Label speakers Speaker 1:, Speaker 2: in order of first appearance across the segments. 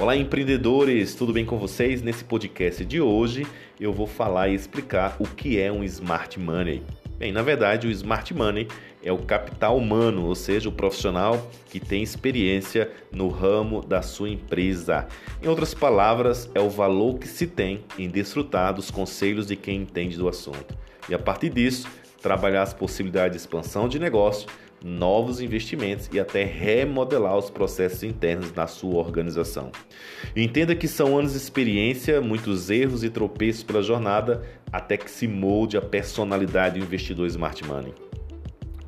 Speaker 1: Olá, empreendedores, tudo bem com vocês? Nesse podcast de hoje eu vou falar e explicar o que é um Smart Money. Bem, na verdade, o Smart Money é o capital humano, ou seja, o profissional que tem experiência no ramo da sua empresa. Em outras palavras, é o valor que se tem em desfrutar dos conselhos de quem entende do assunto. E a partir disso, trabalhar as possibilidades de expansão de negócio novos investimentos e até remodelar os processos internos da sua organização. Entenda que são anos de experiência, muitos erros e tropeços pela jornada até que se molde a personalidade do investidor Smart Money.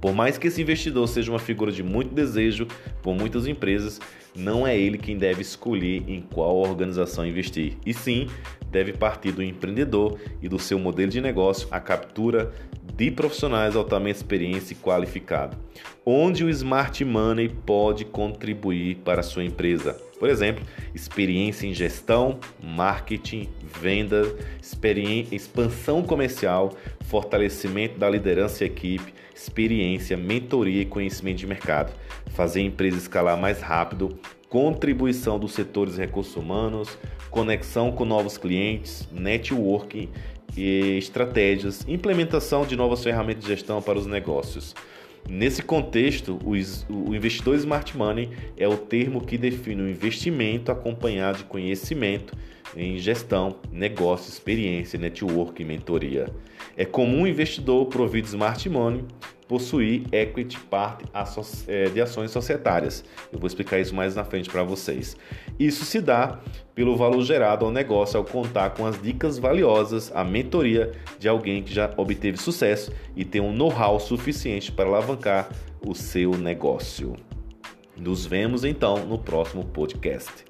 Speaker 1: Por mais que esse investidor seja uma figura de muito desejo por muitas empresas, não é ele quem deve escolher em qual organização investir, e sim deve partir do empreendedor e do seu modelo de negócio a captura de profissionais altamente experientes e qualificados, onde o Smart Money pode contribuir para a sua empresa. Por exemplo, experiência em gestão, marketing, venda, expansão comercial, fortalecimento da liderança e equipe, experiência, mentoria e conhecimento de mercado, fazer a empresa escalar mais rápido, contribuição dos setores recursos humanos, conexão com novos clientes, networking e estratégias, implementação de novas ferramentas de gestão para os negócios. Nesse contexto, o investidor Smart Money é o termo que define o investimento acompanhado de conhecimento em gestão, negócio, experiência, network e mentoria. É comum o investidor provido Smart Money possuir equity parte é, de ações societárias. Eu vou explicar isso mais na frente para vocês. Isso se dá pelo valor gerado ao negócio ao contar com as dicas valiosas, a mentoria de alguém que já obteve sucesso e tem um know-how suficiente para alavancar o seu negócio. Nos vemos então no próximo podcast.